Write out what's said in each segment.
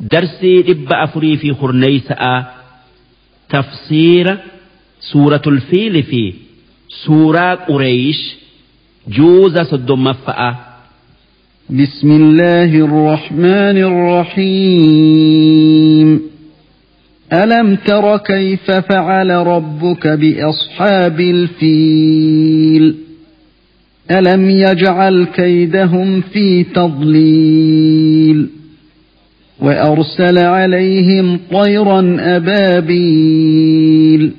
درسي إب أفري في خرنيسة. تفسير سورة الفيل في سورة قريش. جوز صدم مفأة. بسم الله الرحمن الرحيم. ألم تر كيف فعل ربك بأصحاب الفيل؟ ألم يجعل كيدهم في تضليل؟ وأرسل عليهم طيرا أبابيل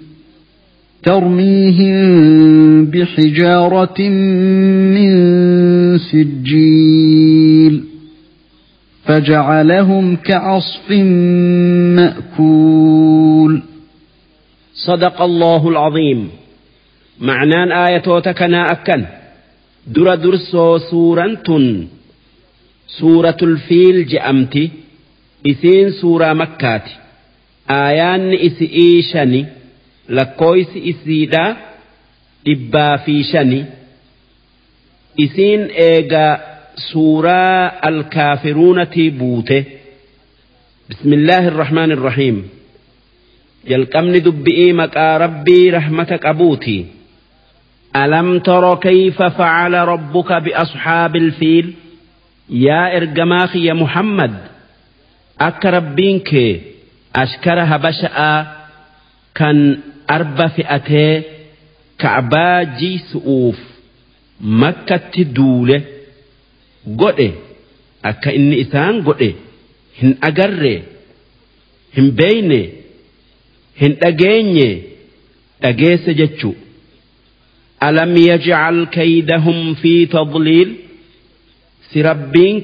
ترميهم بحجارة من سجيل فجعلهم كعصف مأكول. صدق الله العظيم. معنان آية تكنا أكن. در درسو سورة سورة الفيل جأمتي. isiin suuraa makkaati aayaanni isi'ii shani lakkooysi isiidhaa dhibbaa fi shani isiin eegaa suuraa alkaafiruunatii buute bismillaahi irrahmaan irrahiim jalqabni dubbi'ii maqaa rabbii rahmata qabuutii ألم تر كيف فعل ربك بأصحاب الفيل يا إرجماخ يا محمد akka rabbiin kee ashkara habasha'aa kan arba fe'atee ka'baa jiisu'uuf makkatti duule godhe akka inni isaan godhe hin agarre hin beeyne hin dhageenye dhageesse jechuu. Alam yajcal kaydahum fi tadliil si rabbiin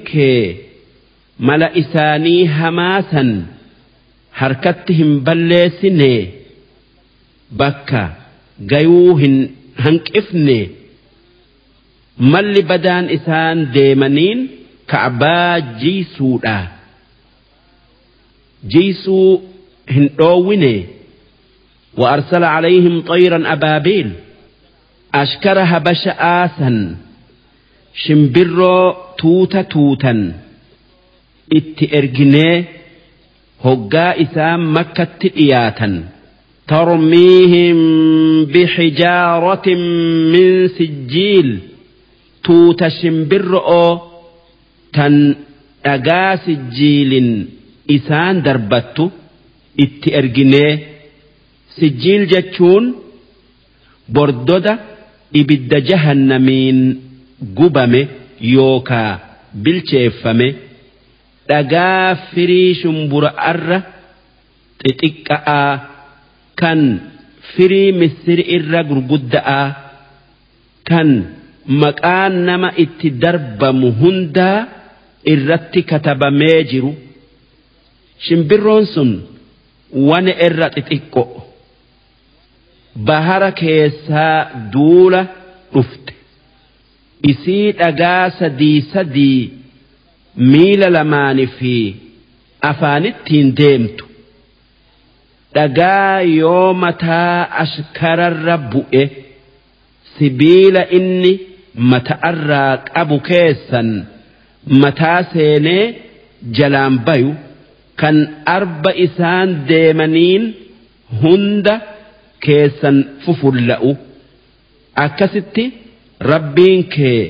مال إساني هماسا هركتهم بلسني بكا غيوهن هنك إفني مال بدان إسان ديمنين كعبا جيسو دا جيسو هنطوويني وأرسل عليهم طيرا أبابيل أشكرها بشآسا شمبرو توتا, توتا. اتئرجنيه هقا إسام مكة إياتا ترميهم بحجارة من سجيل توت شمبرؤ تن أجا سجيل إسان دربت اتئرجنيه سجيل جتشون بردودة إبد جهنمين قبمه يوكا بالشيفمه dhagaa firii shumbura'arra xixiqqa'aa kan firii misiri irra gurgudda'aa kan maqaan nama itti darbamu hundaa irratti katabamee jiru. Shimbirroon sun wana irra xixiqqo bahara keessaa duula dhufte. Isii dhagaa sadii sadii miila lamaanii fi afaanittiin deemtu. Dhagaa yoo mataa ashkararra bu'e sibiila inni mata'arraa qabu keessan mataa seenee jalaan bayu kan arba isaan deemaniin hunda keessan fufulla'u. Akkasitti rabbiin kee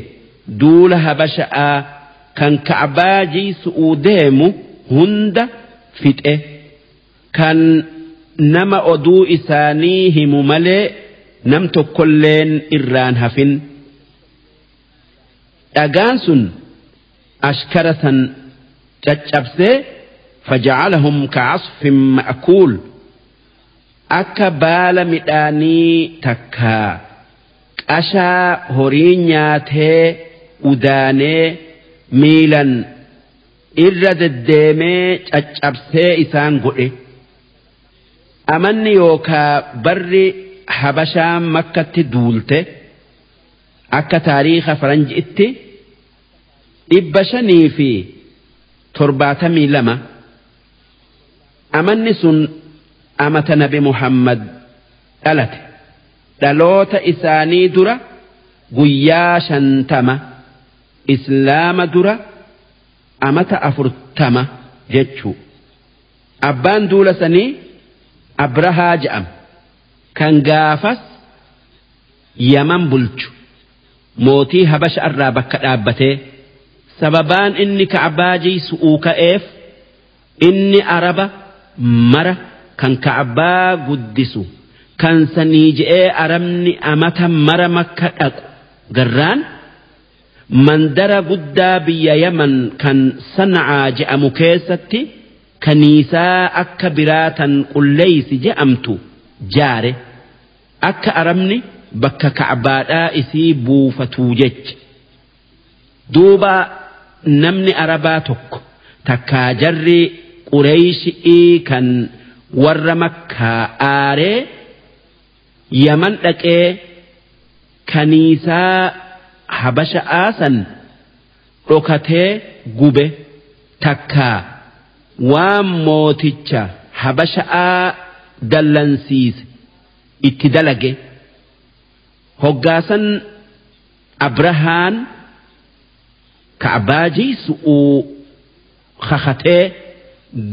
duula habasha'aa kan ka'baa jiisu'uu deemu hunda fixe. Kan nama oduu isaanii himu malee nam tokkolleen irraan hafin. Dhagaan sun ashkara san caccabsee faja'alahum ka'asfin ma'kuul. Akka baala midhaanii takkaa qashaa horii nyaatee udaanee miilan irra deddeemee caccabsee isaan godhe. Amanni yookaa barri habashaan makkatti duulte akka taariika faranji'itti dhibba shanii fi torbaatamii lama. Amanni sun amata nabi muhammad dhalate. Dhaloota isaanii dura guyyaa shantama islaama dura amata afurtama jechuu. Abbaan duula sanii abrahaa je'ama kan gaafas yaman bulchu. Mootii habasha irraa bakka dhaabbatee sababaan inni ka'abaa jiisu'uu ka'eef inni araba mara kan ka'abaa guddisu kan sanii je'ee arabni amata mara makka dhaqu. Garraan mandara guddaa biyya yaman kan sana'aa je'amu keessatti kaniisaa akka biraa tan qulleeysi je'amtu jaare akka arabni bakka ka'baadhaa isii buufatuu jecha duuba namni arabaa tokko takkaa jarri qureeyshii kan warra makkaa aaree yaman dhaqee kaniisaa habasha aasan dhokatee gube takkaa waan mooticha habasha'aa dallansiise itti dalage. Hoggaasan abrahaan ka'baajii su'uu kakatee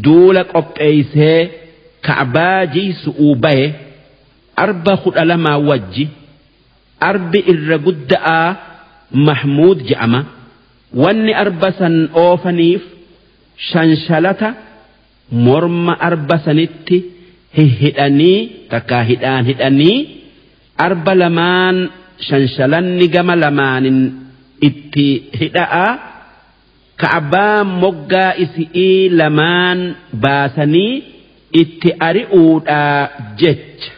duula qopheeysee ka'baajii su'uu baye arba kudha lamaa wajji arbi irra gudda'aa mahmuud je'ama wanni arba san oofaniif shanshalata morma arba sanitti hidhanii takkaa hidhaan hidhanii arba lamaan shanshalanni gama lamaanin itti hidha'a ka'abaa moggaa isi'ii lamaan baasanii itti ari'uudhaa jecha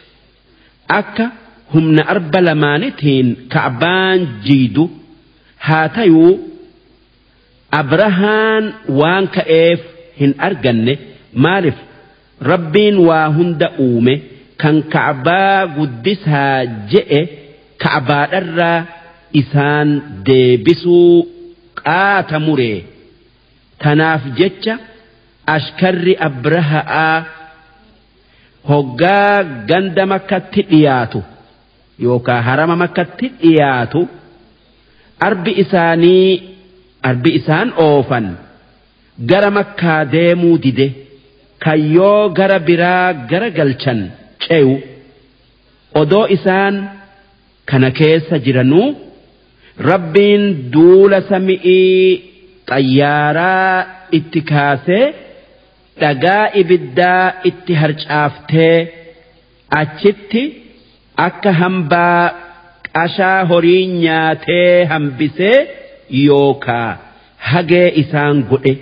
akka humna arba lamaanitiin ka'abaan jiidu haa tayuu abrahaan waan ka'eef hin arganne. Maaliif? Rabbiin waa hunda uume. Kan ka'abaa guddisaa je'e. Ka'abaadharraa isaan deebisuu qaata muree. Tanaaf jecha ashkarri abraha'aa hoggaa ganda makkatti dhiyaatu yookaan harama makkatti dhiyaatu arbi isaanii arbi isaan oofan. Gara makkaa deemuu dide. Kan yoo gara biraa gara galchan ce'u. Odoo isaan kana keessa jiranuu rabbiin duula sami'ii xayyaaraa itti kaasee dhagaa ibiddaa itti harcaaftee achitti akka hambaa qashaa horii nyaatee hambisee yookaa hagee isaan godhe